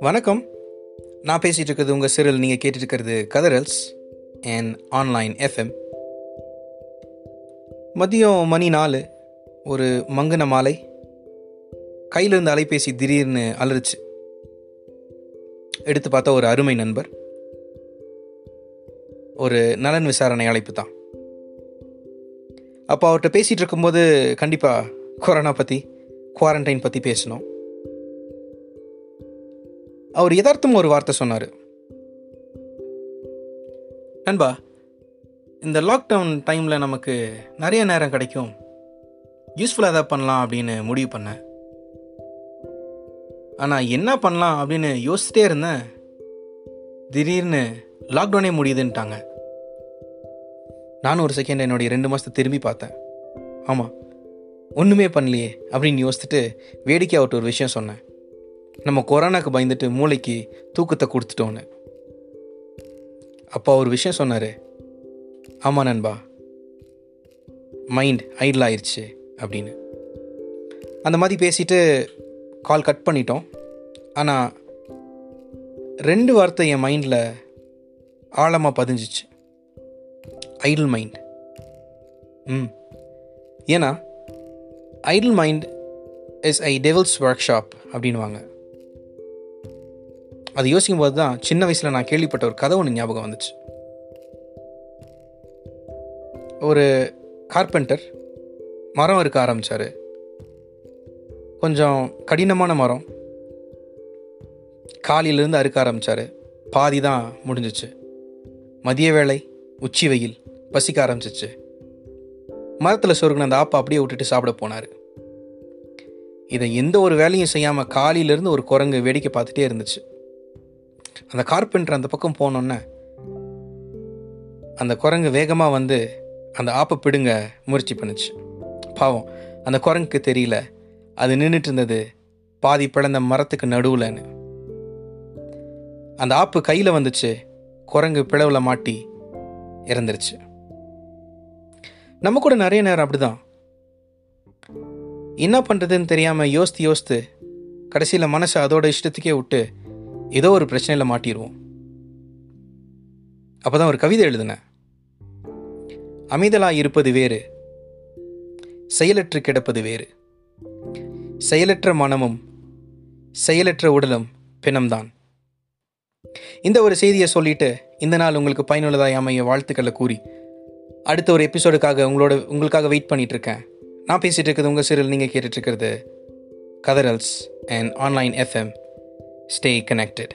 வணக்கம். நான் பேசிகிட்டு இருக்கிறது உங்கள் சிறல். நீங்கள் கேட்டுட்டு இருக்கிறது கதரல்ஸ் அண்ட் ஆன்லைன் எஃப்எம். மதியம் மணி நாலு. ஒரு மங்குன மாலை. கையில் இருந்த அலைபேசி திடீர்னு அலறிச்சு. எடுத்து பார்த்தா ஒரு அருமை நண்பர். ஒரு நலன் விசாரணை அழைப்பு தான். அப்போ அவர்கிட்ட பேசிகிட்டு இருக்கும்போது கண்டிப்பாக கொரோனா பற்றி குவாரண்டைன் பற்றி பேசணும். அவர் யதார்த்தம் ஒரு வார்த்தை சொன்னார். நண்பா இந்த லாக்டவுன் டைமில் நமக்கு நிறைய நேரம் கிடைக்கும். யூஸ்ஃபுல்லாக எதாவது பண்ணலாம் அப்படின்னு முடிவு பண்ணேன். ஆனால் என்ன பண்ணலாம் அப்படின்னு யோசிச்சிட்டே இருந்தேன். திடீர்னு லாக்டவுனே முடியுதுன்ட்டாங்க. நானும் ஒரு செகண்ட் என்னுடைய ரெண்டு மாதத்தை திரும்பி பார்த்தேன். ஆமாம் ஒன்றுமே பண்ணலையே அப்படின்னு யோசிச்சுட்டு வேடிக்கை அவர்கிட்ட ஒரு விஷயம் சொன்னேன். நம்ம கொரோனாக்கு பயந்துட்டு மூளைக்கு தூக்கத்தை கொடுத்துட்டோன்னு. அப்போ ஒரு விஷயம் சொன்னார். ஆமாம் நண்பா மைண்ட் ஐடில் ஆயிடுச்சு அப்படின்னு. அந்த மாதிரி பேசிட்டு கால் கட் பண்ணிட்டோம். ஆனால் ரெண்டு வார்த்தை என் மைண்டில் ஆழமாக பதிஞ்சிச்சு. ஐடில் மைண்ட் ம் ஏன்னா idle mind is a devil's workshop அப்படின்வாங்க அது யோசிக்கும் போது தான் சின்ன வயசில் நான் கேள்விப்பட்ட ஒரு கதை ஒன்று ஞாபகம் வந்துச்சு. ஒரு கார்பெண்டர் மரம் இருக்க ஆரம்பித்தார் கொஞ்சம் கடினமான மரம். காலையிலேருந்து அறுக்க ஆரம்பித்தார் பாதி தான் முடிஞ்சிச்சு. மதிய வேலை உச்சி வெயில் பசிக்க ஆரம்பிச்சிச்சு. மரத்தில் சொருகின அந்த ஆப்பை அப்படியே விட்டுட்டு சாப்பிட போனார். இதை எந்த ஒரு வேலையும் செய்யாமல் காலையிலேருந்து ஒரு குரங்கு வேடிக்கை பார்த்துட்டே இருந்துச்சு. அந்த கார்பெண்டர் அந்த பக்கம் போனோன்னே அந்த குரங்கு வேகமாக வந்து அந்த ஆப்பை பிடுங்க முயற்சி பண்ணுச்சு. பாவம் அந்த குரங்குக்கு தெரியல அது நின்றுட்டு இருந்தது பாதி பிளந்த மரத்துக்கு நடுவில்னு அந்த ஆப்பு கையில் வந்துச்சு குரங்கு பிளவில் மாட்டி இறந்துருச்சு. நம்ம கூட நிறைய நேரம் அப்படிதான். என்ன பண்ணுறதுன்னு தெரியாமல் யோசித்து யோசித்து கடைசியில் மனசை அதோட இஷ்டத்துக்கே விட்டு ஏதோ ஒரு பிரச்சனையில் மாட்டிடுவோம் அப்போ தான் ஒரு கவிதை எழுதினேன். அமைதலாக இருப்பது வேறு செயலற்று கிடப்பது வேறு. செயலற்ற மனமும் செயலற்ற உடலும் பிணம்தான். இந்த ஒரு செய்தியை சொல்லிட்டு இந்த நாள் உங்களுக்கு பயனுள்ளதாக அமைய வாழ்த்துக்களை கூறி அடுத்த ஒரு எபிசோடுக்காக உங்களோட உங்களுக்காக வெயிட் பண்ணிட்டு இருக்கேன் நான் பேசிகிட்டு இருக்கிறது உங்கள் சீரியல் நீங்கள் கேட்டுட்ருக்கிறது cathedrals and online FM stay connected